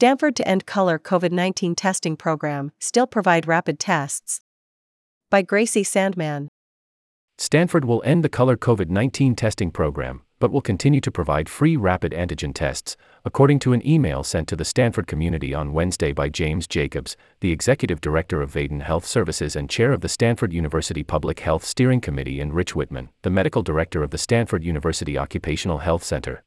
Stanford to end color COVID 19 testing program, still provide rapid tests. By Gracie Sandman. Stanford will end the color COVID 19 testing program, but will continue to provide free rapid antigen tests, according to an email sent to the Stanford community on Wednesday by James Jacobs, the executive director of Vaden Health Services and chair of the Stanford University Public Health Steering Committee, and Rich Whitman, the medical director of the Stanford University Occupational Health Center.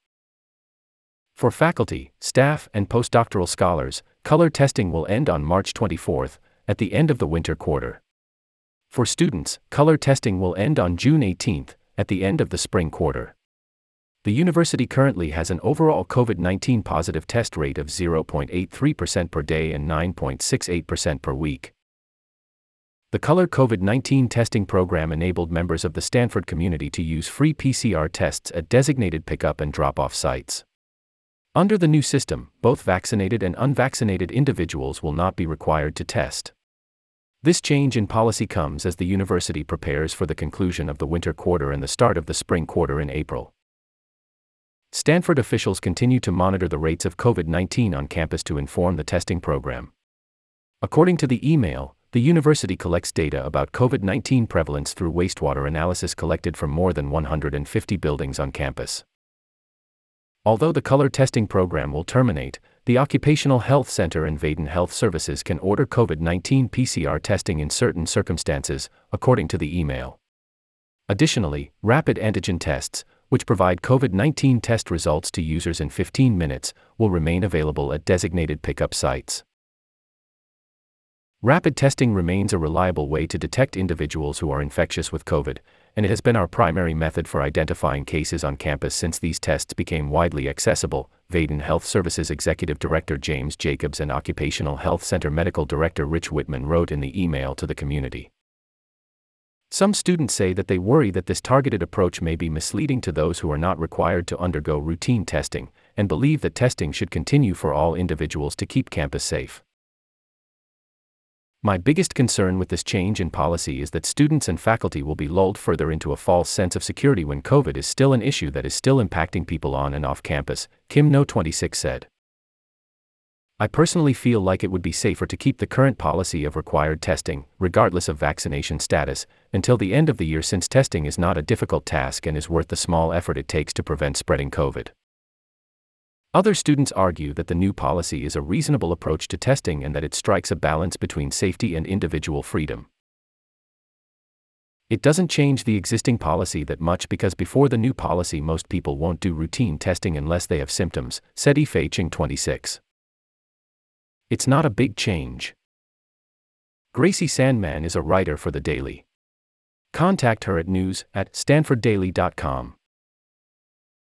For faculty, staff, and postdoctoral scholars, color testing will end on March 24, at the end of the winter quarter. For students, color testing will end on June 18, at the end of the spring quarter. The university currently has an overall COVID 19 positive test rate of 0.83% per day and 9.68% per week. The Color COVID 19 testing program enabled members of the Stanford community to use free PCR tests at designated pickup and drop off sites. Under the new system, both vaccinated and unvaccinated individuals will not be required to test. This change in policy comes as the university prepares for the conclusion of the winter quarter and the start of the spring quarter in April. Stanford officials continue to monitor the rates of COVID 19 on campus to inform the testing program. According to the email, the university collects data about COVID 19 prevalence through wastewater analysis collected from more than 150 buildings on campus. Although the color testing program will terminate, the Occupational Health Center and Vaden Health Services can order COVID 19 PCR testing in certain circumstances, according to the email. Additionally, rapid antigen tests, which provide COVID 19 test results to users in 15 minutes, will remain available at designated pickup sites. Rapid testing remains a reliable way to detect individuals who are infectious with COVID, and it has been our primary method for identifying cases on campus since these tests became widely accessible, Vaden Health Services Executive Director James Jacobs and Occupational Health Center Medical Director Rich Whitman wrote in the email to the community. Some students say that they worry that this targeted approach may be misleading to those who are not required to undergo routine testing, and believe that testing should continue for all individuals to keep campus safe. My biggest concern with this change in policy is that students and faculty will be lulled further into a false sense of security when COVID is still an issue that is still impacting people on and off campus, Kim No 26 said. I personally feel like it would be safer to keep the current policy of required testing, regardless of vaccination status, until the end of the year since testing is not a difficult task and is worth the small effort it takes to prevent spreading COVID. Other students argue that the new policy is a reasonable approach to testing and that it strikes a balance between safety and individual freedom. It doesn't change the existing policy that much because before the new policy, most people won't do routine testing unless they have symptoms, said Yifei Ching 26. It's not a big change. Gracie Sandman is a writer for The Daily. Contact her at news at stanforddaily.com.